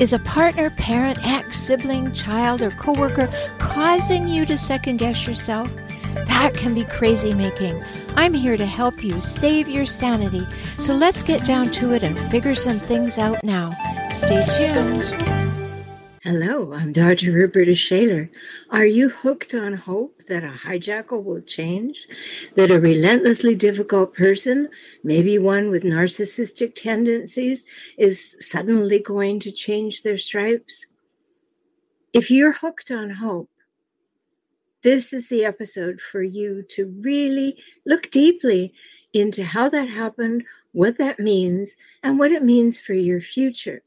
Is a partner, parent, ex, sibling, child, or coworker causing you to second guess yourself? That can be crazy making. I'm here to help you save your sanity. So let's get down to it and figure some things out now. Stay tuned. Hello, I'm Dr. Roberta Shaler. Are you hooked on hope that a hijackal will change? That a relentlessly difficult person, maybe one with narcissistic tendencies, is suddenly going to change their stripes? If you're hooked on hope, this is the episode for you to really look deeply into how that happened, what that means, and what it means for your future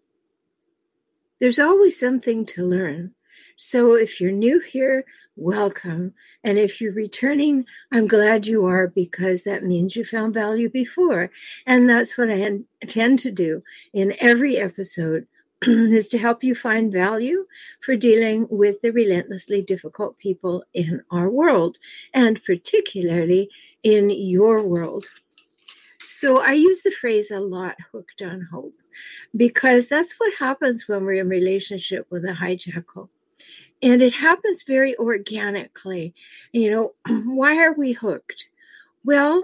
there's always something to learn. So if you're new here, welcome. And if you're returning, I'm glad you are because that means you found value before. And that's what I intend to do in every episode is to help you find value for dealing with the relentlessly difficult people in our world and particularly in your world. So I use the phrase a lot hooked on hope because that's what happens when we're in relationship with a hijackal. and it happens very organically you know why are we hooked well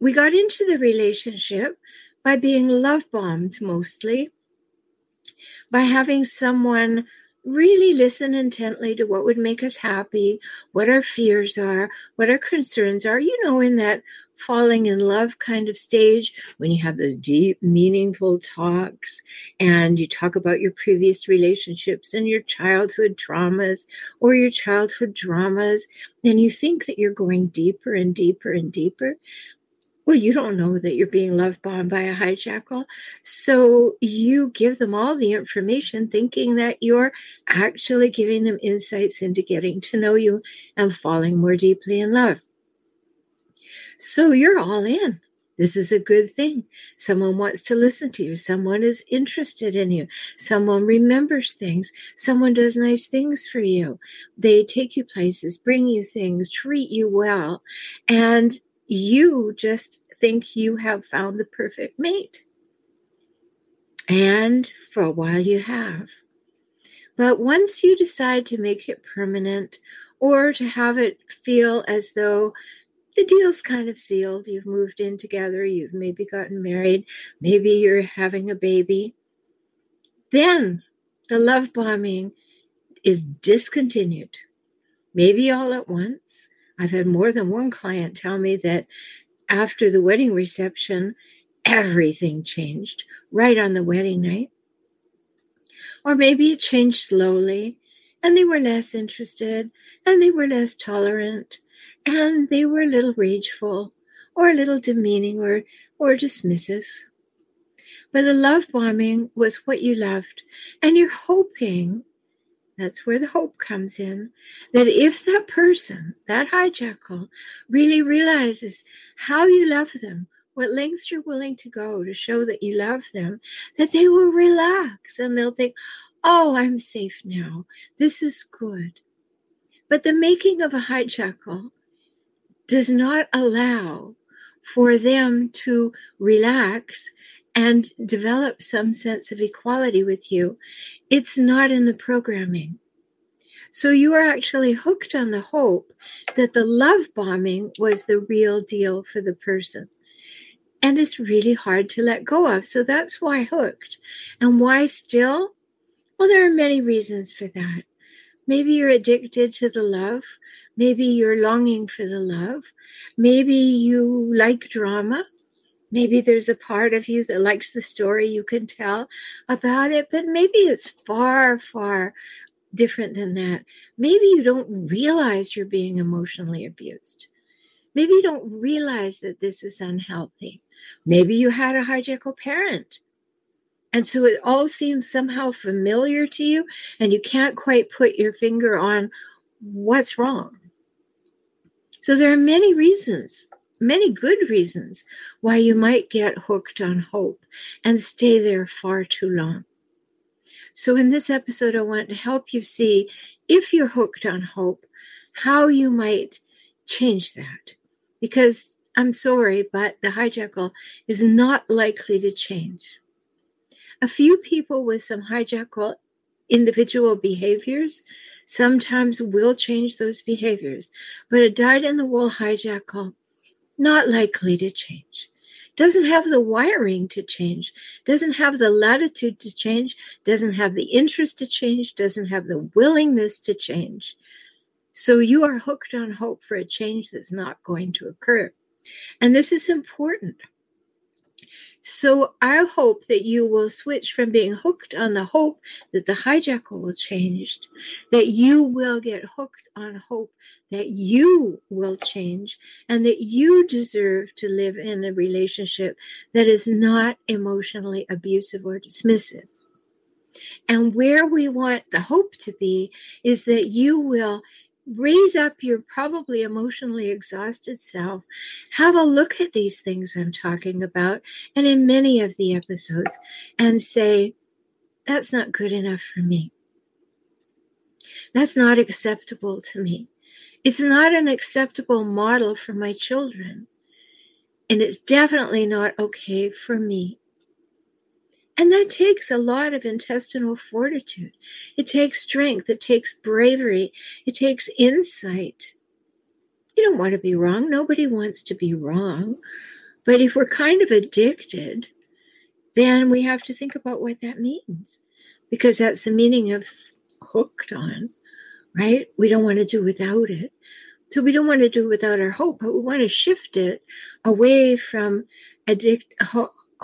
we got into the relationship by being love bombed mostly by having someone really listen intently to what would make us happy, what our fears are, what our concerns are, you know, in that falling in love kind of stage when you have those deep, meaningful talks and you talk about your previous relationships and your childhood traumas or your childhood dramas, and you think that you're going deeper and deeper and deeper. Well, you don't know that you're being love bombed by a hijackal. So you give them all the information thinking that you're actually giving them insights into getting to know you and falling more deeply in love. So you're all in. This is a good thing. Someone wants to listen to you. Someone is interested in you. Someone remembers things. Someone does nice things for you. They take you places, bring you things, treat you well. And you just think you have found the perfect mate. And for a while you have. But once you decide to make it permanent or to have it feel as though the deal's kind of sealed, you've moved in together, you've maybe gotten married, maybe you're having a baby, then the love bombing is discontinued. Maybe all at once, I've had more than one client tell me that after the wedding reception, everything changed right on the wedding night. Or maybe it changed slowly and they were less interested and they were less tolerant and they were a little rageful or a little demeaning or, or dismissive. But the love bombing was what you loved, and you're hoping that's where the hope comes in. That if that person, that hijackal, really realizes how you love them, what lengths you're willing to go to show that you love them, that they will relax and they'll think, oh, I'm safe now. This is good. But the making of a hijackal does not allow for them to relax and develop some sense of equality with you, it's not in the programming. So you are actually hooked on the hope that the love bombing was the real deal for the person. And it's really hard to let go of. So that's why hooked. And why still? Well, there are many reasons for that. Maybe you're addicted to the love. Maybe you're longing for the love. Maybe you like drama. Maybe there's a part of you that likes the story you can tell about it, but maybe it's far, far different than that. Maybe you don't realize you're being emotionally abused. Maybe you don't realize that this is unhealthy. Maybe you had a hijackal parent. And so it all seems somehow familiar to you, and you can't quite put your finger on what's wrong. So there are many reasons, many good reasons why you might get hooked on hope and stay there far too long. So in this episode, I want to help you see if you're hooked on hope, how you might change that. Because I'm sorry, but the hijackal is not likely to change. A few people with some hijackal individual behaviors sometimes will change those behaviors, but a dyed in the wool hijackal, not likely to change. Doesn't have the wiring to change, doesn't have the latitude to change, doesn't have the interest to change, doesn't have the willingness to change. So you are hooked on hope for a change that's not going to occur. And this is important. So I hope that you will switch from being hooked on the hope that the hijackal will change, that you will get hooked on hope that you will change and that you deserve to live in a relationship that is not emotionally abusive or dismissive. And where we want the hope to be is that you will raise up your probably emotionally exhausted self. Have a look at these things I'm talking about, and in many of the episodes, and say, that's not good enough for me. That's not acceptable to me. It's not an acceptable model for my children. And it's definitely not okay for me. And that takes a lot of intestinal fortitude. It takes strength. It takes bravery. It takes insight. You don't want to be wrong. Nobody wants to be wrong. But if we're kind of addicted, then we have to think about what that means because that's the meaning of hooked on, right? We don't want to do without it. So we don't want to do without our hope, but we want to shift it away from addict,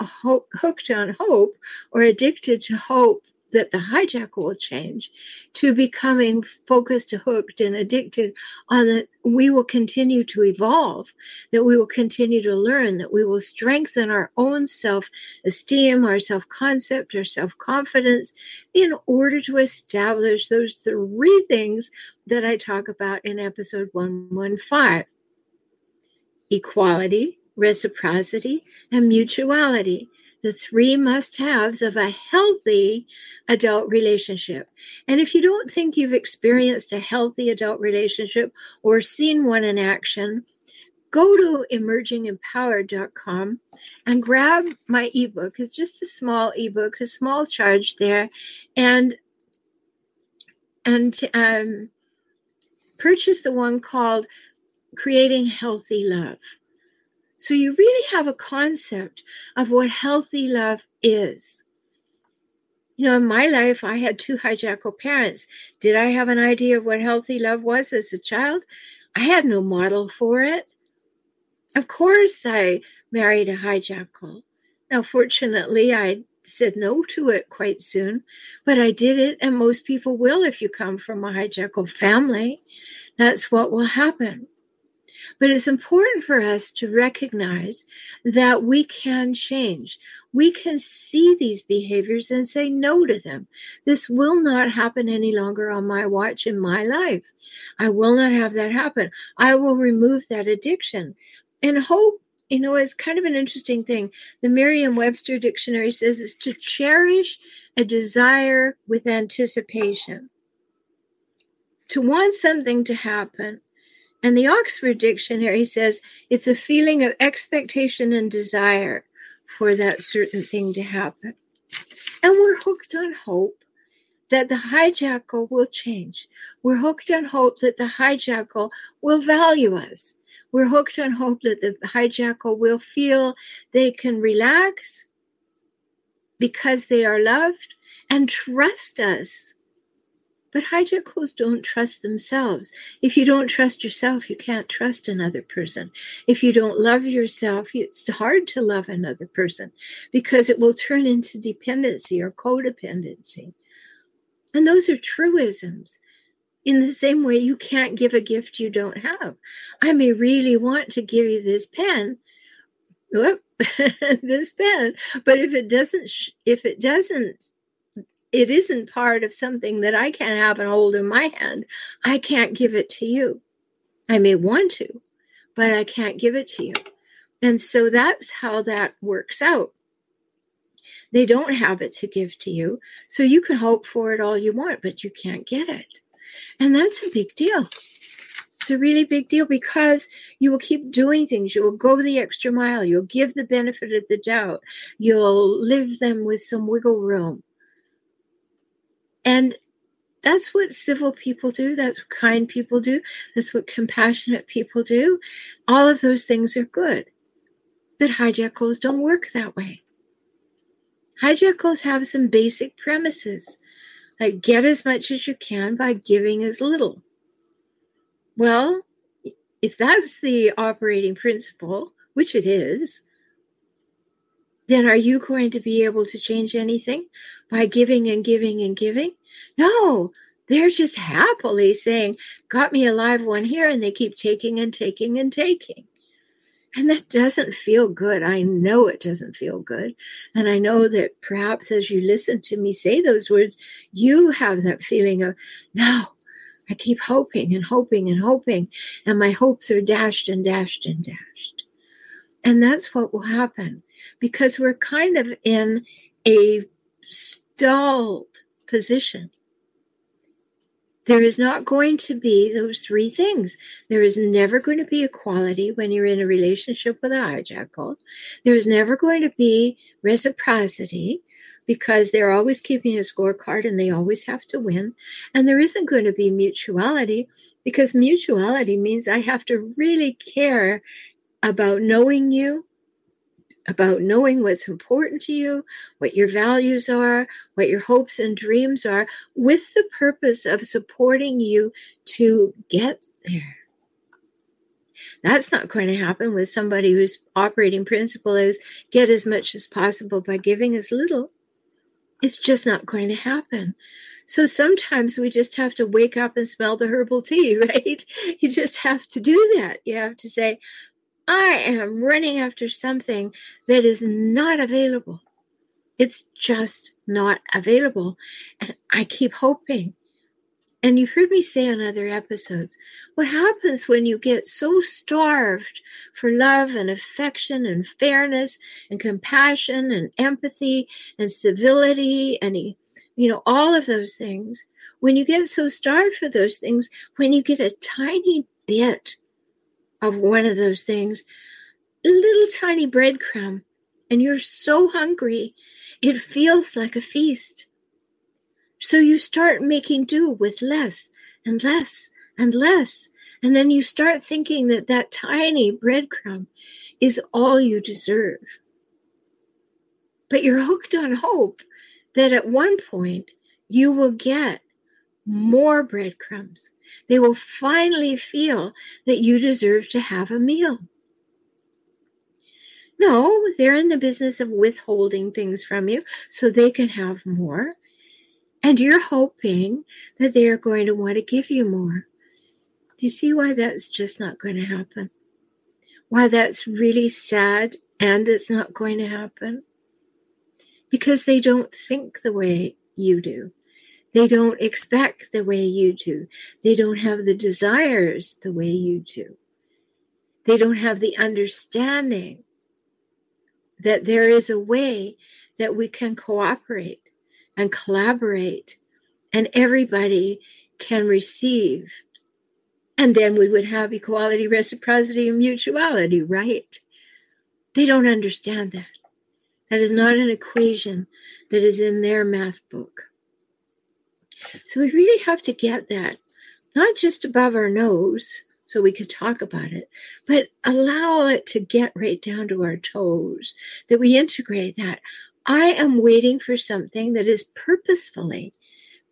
ho- hooked on hope or addicted to hope that the hijack will change to becoming focused hooked and addicted on that we will continue to evolve that we will continue to learn that we will strengthen our own self-esteem our self-concept our self-confidence in order to establish those three things that i talk about in episode 115 equality reciprocity, and mutuality, the three must haves of a healthy adult relationship. And if you don't think you've experienced a healthy adult relationship or seen one in action, go to emergingempowered.com and grab my ebook. It's just a small ebook, a small charge there, and and um, purchase the one called Creating Healthy Love. So you really have a concept of what healthy love is. You know, in my life, I had two hijackal parents. Did I have an idea of what healthy love was as a child? I had no model for it. Of course, I married a hijackal. Now, fortunately, I said no to it quite soon, but I did it, and most people will if you come from a hijackal family. That's what will happen. But it's important for us to recognize that we can change. We can see these behaviors and say no to them. This will not happen any longer on my watch in my life. I will not have that happen. I will remove that addiction. And hope you know, is kind of an interesting thing. The Merriam Webster Dictionary says it's to cherish a desire with anticipation. To want something to happen and the Oxford Dictionary says it's a feeling of expectation and desire for that certain thing to happen. And we're hooked on hope that the hijackal will change. We're hooked on hope that the hijackal will value us. We're hooked on hope that the hijackal will feel they can relax because they are loved and trust us but hijackals don't trust themselves. If you don't trust yourself, you can't trust another person. If you don't love yourself, it's hard to love another person because it will turn into dependency or codependency. And those are truisms. In the same way, you can't give a gift you don't have. I may really want to give you this pen, whoop, this pen, but if it doesn't, if it doesn't it isn't part of something that I can't have and hold in my hand, I can't give it to you. I may want to, but I can't give it to you. And so that's how that works out. They don't have it to give to you. So you can hope for it all you want, but you can't get it. And that's a big deal. It's a really big deal because you will keep doing things. You will go the extra mile. You'll give the benefit of the doubt. You'll live them with some wiggle room. And that's what civil people do. That's what kind people do. That's what compassionate people do. All of those things are good. But hijackals don't work that way. Hijackals have some basic premises like get as much as you can by giving as little. Well, if that's the operating principle, which it is, then are you going to be able to change anything by giving and giving and giving? No, they're just happily saying, Got me a live one here, and they keep taking and taking and taking. And that doesn't feel good. I know it doesn't feel good. And I know that perhaps as you listen to me say those words, you have that feeling of, no, I keep hoping and hoping and hoping, and my hopes are dashed and dashed and dashed. And that's what will happen because we're kind of in a stalled position. There is not going to be those three things. There is never going to be equality when you're in a relationship with a hijackal. There is never going to be reciprocity because they're always keeping a scorecard and they always have to win. And there isn't going to be mutuality because mutuality means I have to really care about knowing you, about knowing what's important to you, what your values are, what your hopes and dreams are, with the purpose of supporting you to get there. That's not going to happen with somebody whose operating principle is get as much as possible by giving as little. It's just not going to happen. So sometimes we just have to wake up and smell the herbal tea, right? You just have to do that. You have to say, I am running after something that is not available. It's just not available. And I keep hoping and you've heard me say on other episodes, what happens when you get so starved for love and affection and fairness and compassion and empathy and civility and, you know, all of those things, when you get so starved for those things, when you get a tiny bit of one of those things, a little tiny breadcrumb, and you're so hungry, it feels like a feast. So you start making do with less and less and less. And then you start thinking that that tiny breadcrumb is all you deserve. But you're hooked on hope that at one point you will get more breadcrumbs. They will finally feel that you deserve to have a meal. No, they're in the business of withholding things from you so they can have more. And you're hoping that they are going to want to give you more. Do you see why that's just not going to happen? Why that's really sad and it's not going to happen? Because they don't think the way you do. They don't expect the way you do. They don't have the desires the way you do. They don't have the understanding that there is a way that we can cooperate and collaborate, and everybody can receive. And then we would have equality, reciprocity, and mutuality, right? They don't understand that. That is not an equation that is in their math book. So we really have to get that, not just above our nose so we could talk about it, but allow it to get right down to our toes, that we integrate that. I am waiting for something that is purposefully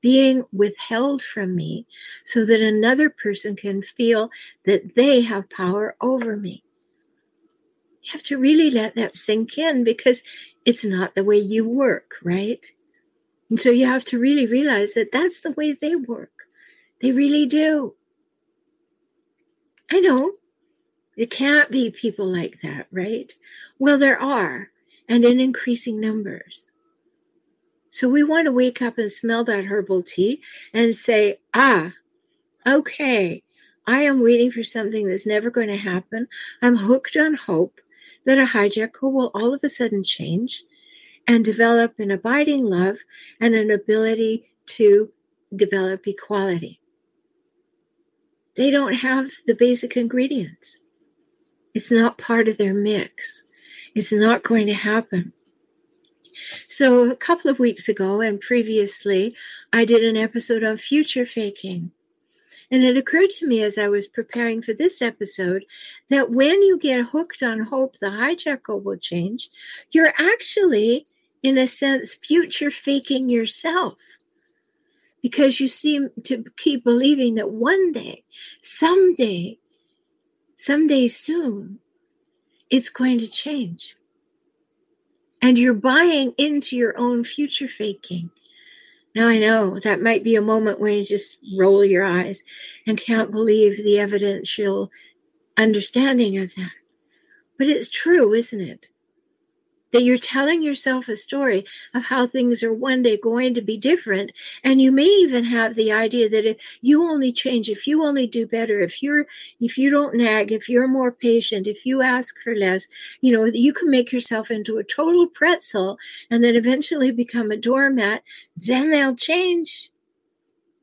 being withheld from me so that another person can feel that they have power over me. You have to really let that sink in because it's not the way you work, right? And so you have to really realize that that's the way they work. They really do. I know it can't be people like that, right? Well, there are and in increasing numbers. So we want to wake up and smell that herbal tea and say, ah, okay, I am waiting for something that's never going to happen. I'm hooked on hope that a hijackal will all of a sudden change and develop an abiding love and an ability to develop equality. They don't have the basic ingredients. It's not part of their mix. It's not going to happen. So, a couple of weeks ago and previously, I did an episode on future faking. And it occurred to me as I was preparing for this episode that when you get hooked on hope, the hijackal will change. You're actually, in a sense, future faking yourself because you seem to keep believing that one day, someday, someday soon, it's going to change. And you're buying into your own future faking. Now I know that might be a moment when you just roll your eyes and can't believe the evidential understanding of that. But it's true, isn't it? That you're telling yourself a story of how things are one day going to be different. And you may even have the idea that if you only change if you only do better if you're if you don't nag if you're more patient if you ask for less you know you can make yourself into a total pretzel and then eventually become a doormat. Then they'll change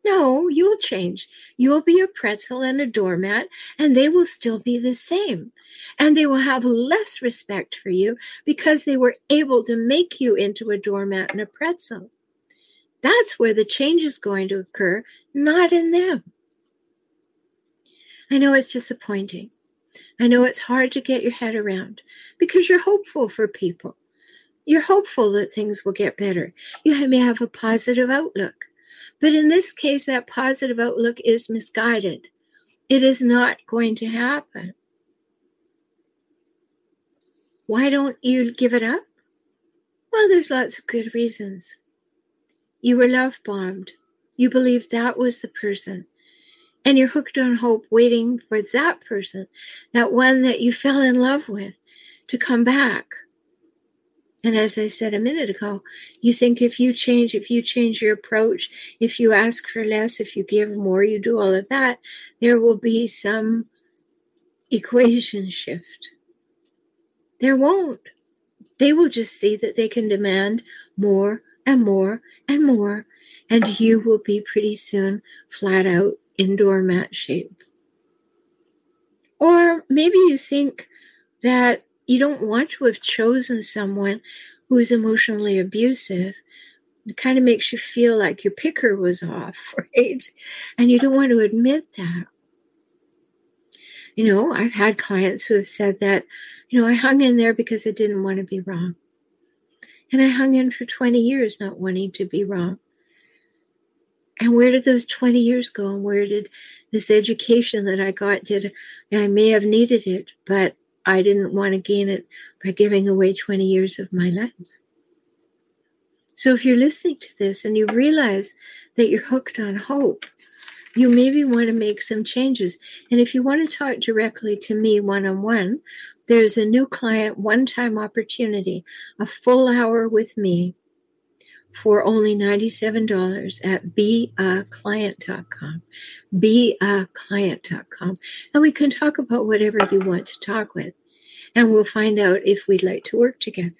no, you'll change. You'll be a pretzel and a doormat, and they will still be the same. And they will have less respect for you because they were able to make you into a doormat and a pretzel. That's where the change is going to occur, not in them. I know it's disappointing. I know it's hard to get your head around because you're hopeful for people. You're hopeful that things will get better. You may have a positive outlook. But in this case, that positive outlook is misguided. It is not going to happen. Why don't you give it up? Well, there's lots of good reasons. You were love bombed. You believed that was the person. And you're hooked on hope, waiting for that person, that one that you fell in love with, to come back. And as I said a minute ago, you think if you change, if you change your approach, if you ask for less, if you give more, you do all of that, there will be some equation shift. There won't. They will just see that they can demand more and more and more, and you will be pretty soon flat out in doormat shape. Or maybe you think that you don't want to have chosen someone who is emotionally abusive. It kind of makes you feel like your picker was off, right? And you don't want to admit that. You know, I've had clients who have said that, you know, I hung in there because I didn't want to be wrong. And I hung in for 20 years not wanting to be wrong. And where did those 20 years go? And where did this education that I got did I may have needed it, but I didn't want to gain it by giving away 20 years of my life. So if you're listening to this and you realize that you're hooked on hope, you maybe want to make some changes. And if you want to talk directly to me one on one, there's a new client one time opportunity, a full hour with me for only $97 at beaclient.com. Beaclient.com. And we can talk about whatever you want to talk with. And we'll find out if we'd like to work together.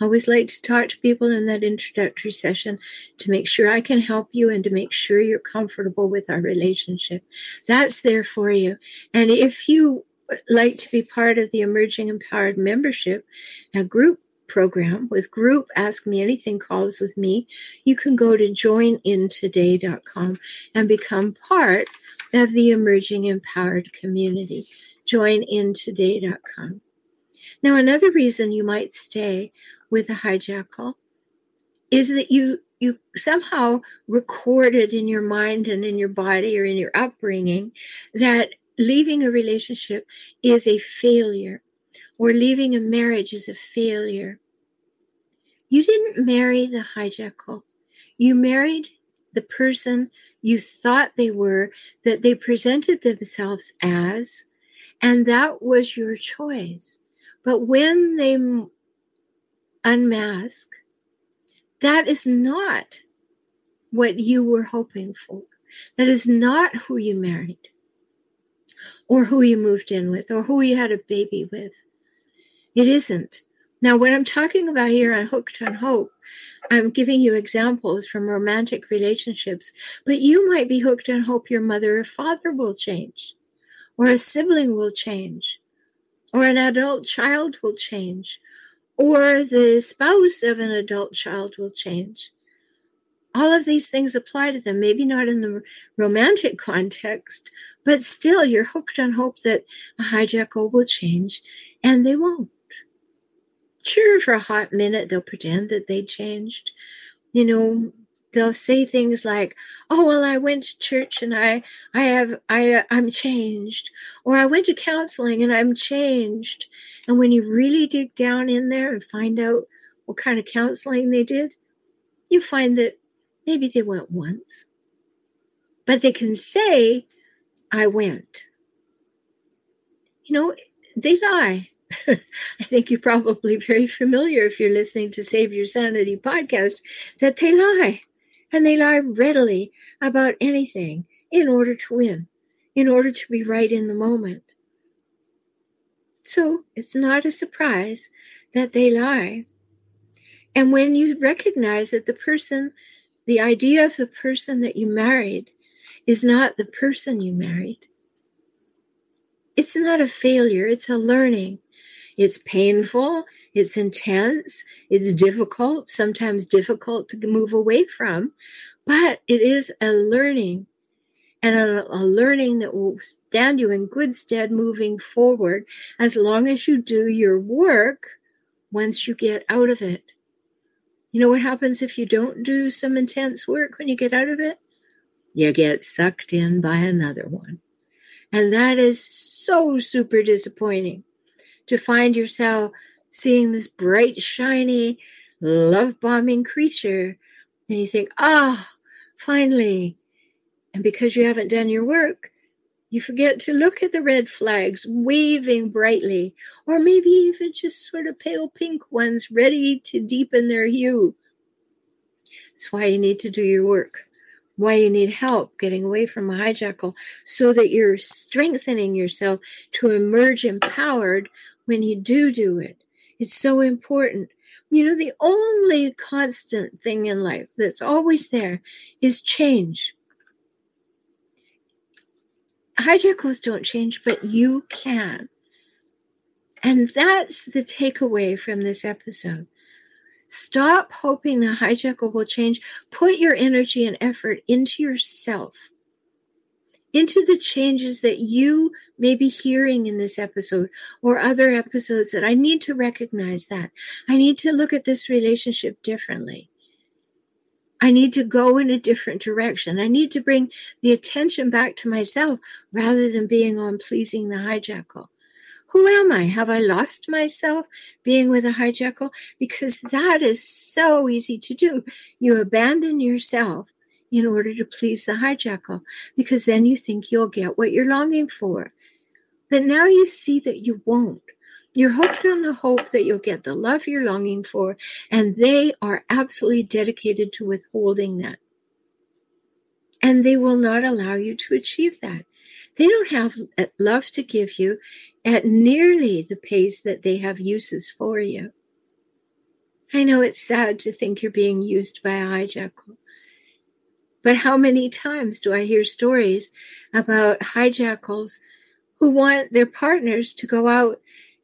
I always like to talk to people in that introductory session to make sure I can help you and to make sure you're comfortable with our relationship. That's there for you. And if you like to be part of the Emerging Empowered membership, a group program with group Ask Me Anything calls with me, you can go to joinintoday.com and become part of the Emerging Empowered community. Joinintoday.com. Now, another reason you might stay with a hijackal is that you you somehow recorded in your mind and in your body or in your upbringing that leaving a relationship is a failure or leaving a marriage is a failure. You didn't marry the hijackal. You married the person you thought they were, that they presented themselves as, and that was your choice. But when they unmask, that is not what you were hoping for. That is not who you married, or who you moved in with, or who you had a baby with. It isn't. Now, what I'm talking about here on Hooked on Hope, I'm giving you examples from romantic relationships, but you might be hooked on hope your mother or father will change, or a sibling will change, or an adult child will change, or the spouse of an adult child will change. All of these things apply to them, maybe not in the romantic context, but still you're hooked on hope that a hijackal will change, and they won't. Sure, for a hot minute, they'll pretend that they changed. You know, they'll say things like oh well i went to church and i i have i i'm changed. Or i went to counseling and i'm changed. And when you really dig down in there and find out what kind of counseling they did you find that maybe they went once. But they can say i went. You know they lie I think you're probably very familiar if you're listening to Save Your Sanity podcast that they lie. And they lie readily about anything in order to win, in order to be right in the moment. So it's not a surprise that they lie. And when you recognize that the person, the idea of the person that you married is not the person you married, it's not a failure, it's a learning. It's painful, it's intense, it's difficult, sometimes difficult to move away from, but it is a learning and a, a, learning that will stand you in good stead moving forward as long as you do your work once you get out of it. You know what happens if you don't do some intense work when you get out of it? You get sucked in by another one. And that is so super disappointing to find yourself seeing this bright, shiny, love bombing creature. And you think, ah, oh, finally. And because you haven't done your work, you forget to look at the red flags waving brightly, or maybe even just sort of pale pink ones ready to deepen their hue. That's why you need to do your work why you need help getting away from a hijackal so that you're strengthening yourself to emerge empowered when you do do it. It's so important. You know, the only constant thing in life that's always there is change. Hijackals don't change, but you can. And that's the takeaway from this episode. Stop hoping the hijackal will change. Put your energy and effort into yourself into the changes that you may be hearing in this episode or other episodes that I need to recognize that. I need to look at this relationship differently. I need to go in a different direction. I need to bring the attention back to myself rather than being on pleasing the hijackal. Who am I? Have I lost myself being with a hijackal? Because that is so easy to do. You abandon yourself in order to please the hijackal, because then you think you'll get what you're longing for. But now you see that you won't. You're hooked on the hope that you'll get the love you're longing for, and they are absolutely dedicated to withholding that. And they will not allow you to achieve that. They don't have love to give you at nearly the pace that they have uses for you. I know it's sad to think you're being used by a hijackal, but how many times do I hear stories about hijackals who want their partners to go out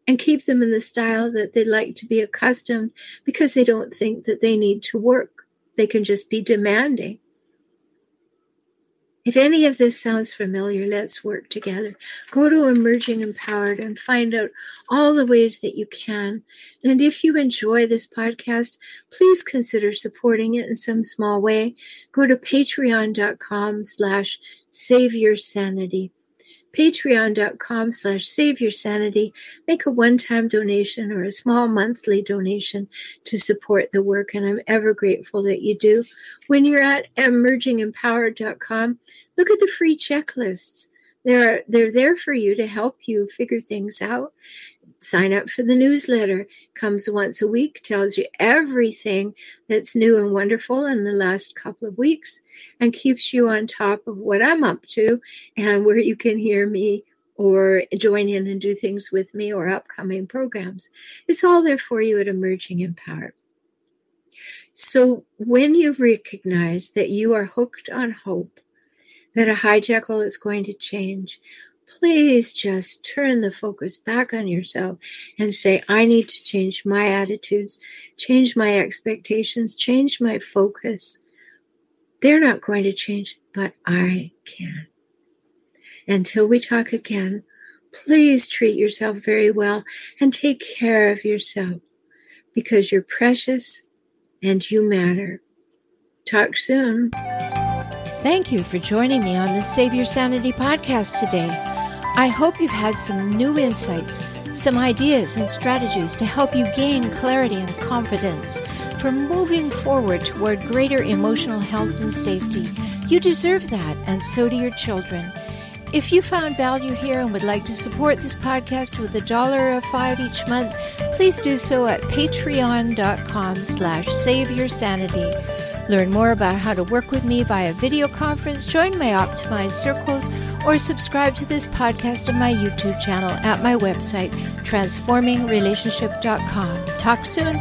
and keep them in the style that they like to be accustomed because they don't think that they need to work? They can just be demanding. If any of this sounds familiar, let's work together. Go to Emerging Empowered and find out all the ways that you can. And if you enjoy this podcast, please consider supporting it in some small way. Go to patreon.com slash save your sanity patreon.com slash save your sanity. Make a one-time donation or a small monthly donation to support the work and i'm ever grateful that you do. When you're at emergingempowered.com look at the free checklists. They're they're there for you to help you figure things out sign up for the newsletter. Comes once a week tells you everything that's new and wonderful in the last couple of weeks and keeps you on top of what i'm up to and where you can hear me or join in and do things with me or upcoming programs. It's all there for you at emerging empowered so when you recognize that you are hooked on hope that a hijackal is going to change please just turn the focus back on yourself and say, I need to change my attitudes, change my expectations, change my focus. They're not going to change, but I can. Until we talk again, please treat yourself very well and take care of yourself because you're precious and you matter. Talk soon. Thank you for joining me on the Save Your Sanity podcast today. I hope you've had some new insights, some ideas and strategies to help you gain clarity and confidence for moving forward toward greater emotional health and safety. You deserve that, and so do your children. If you found value here and would like to support this podcast with a dollar or five each month, please do so at patreon.com slash save your sanity. Learn more about how to work with me via video conference, join my optimized circles, or subscribe to this podcast on my YouTube channel at my website, transformingrelationship.com. Talk soon.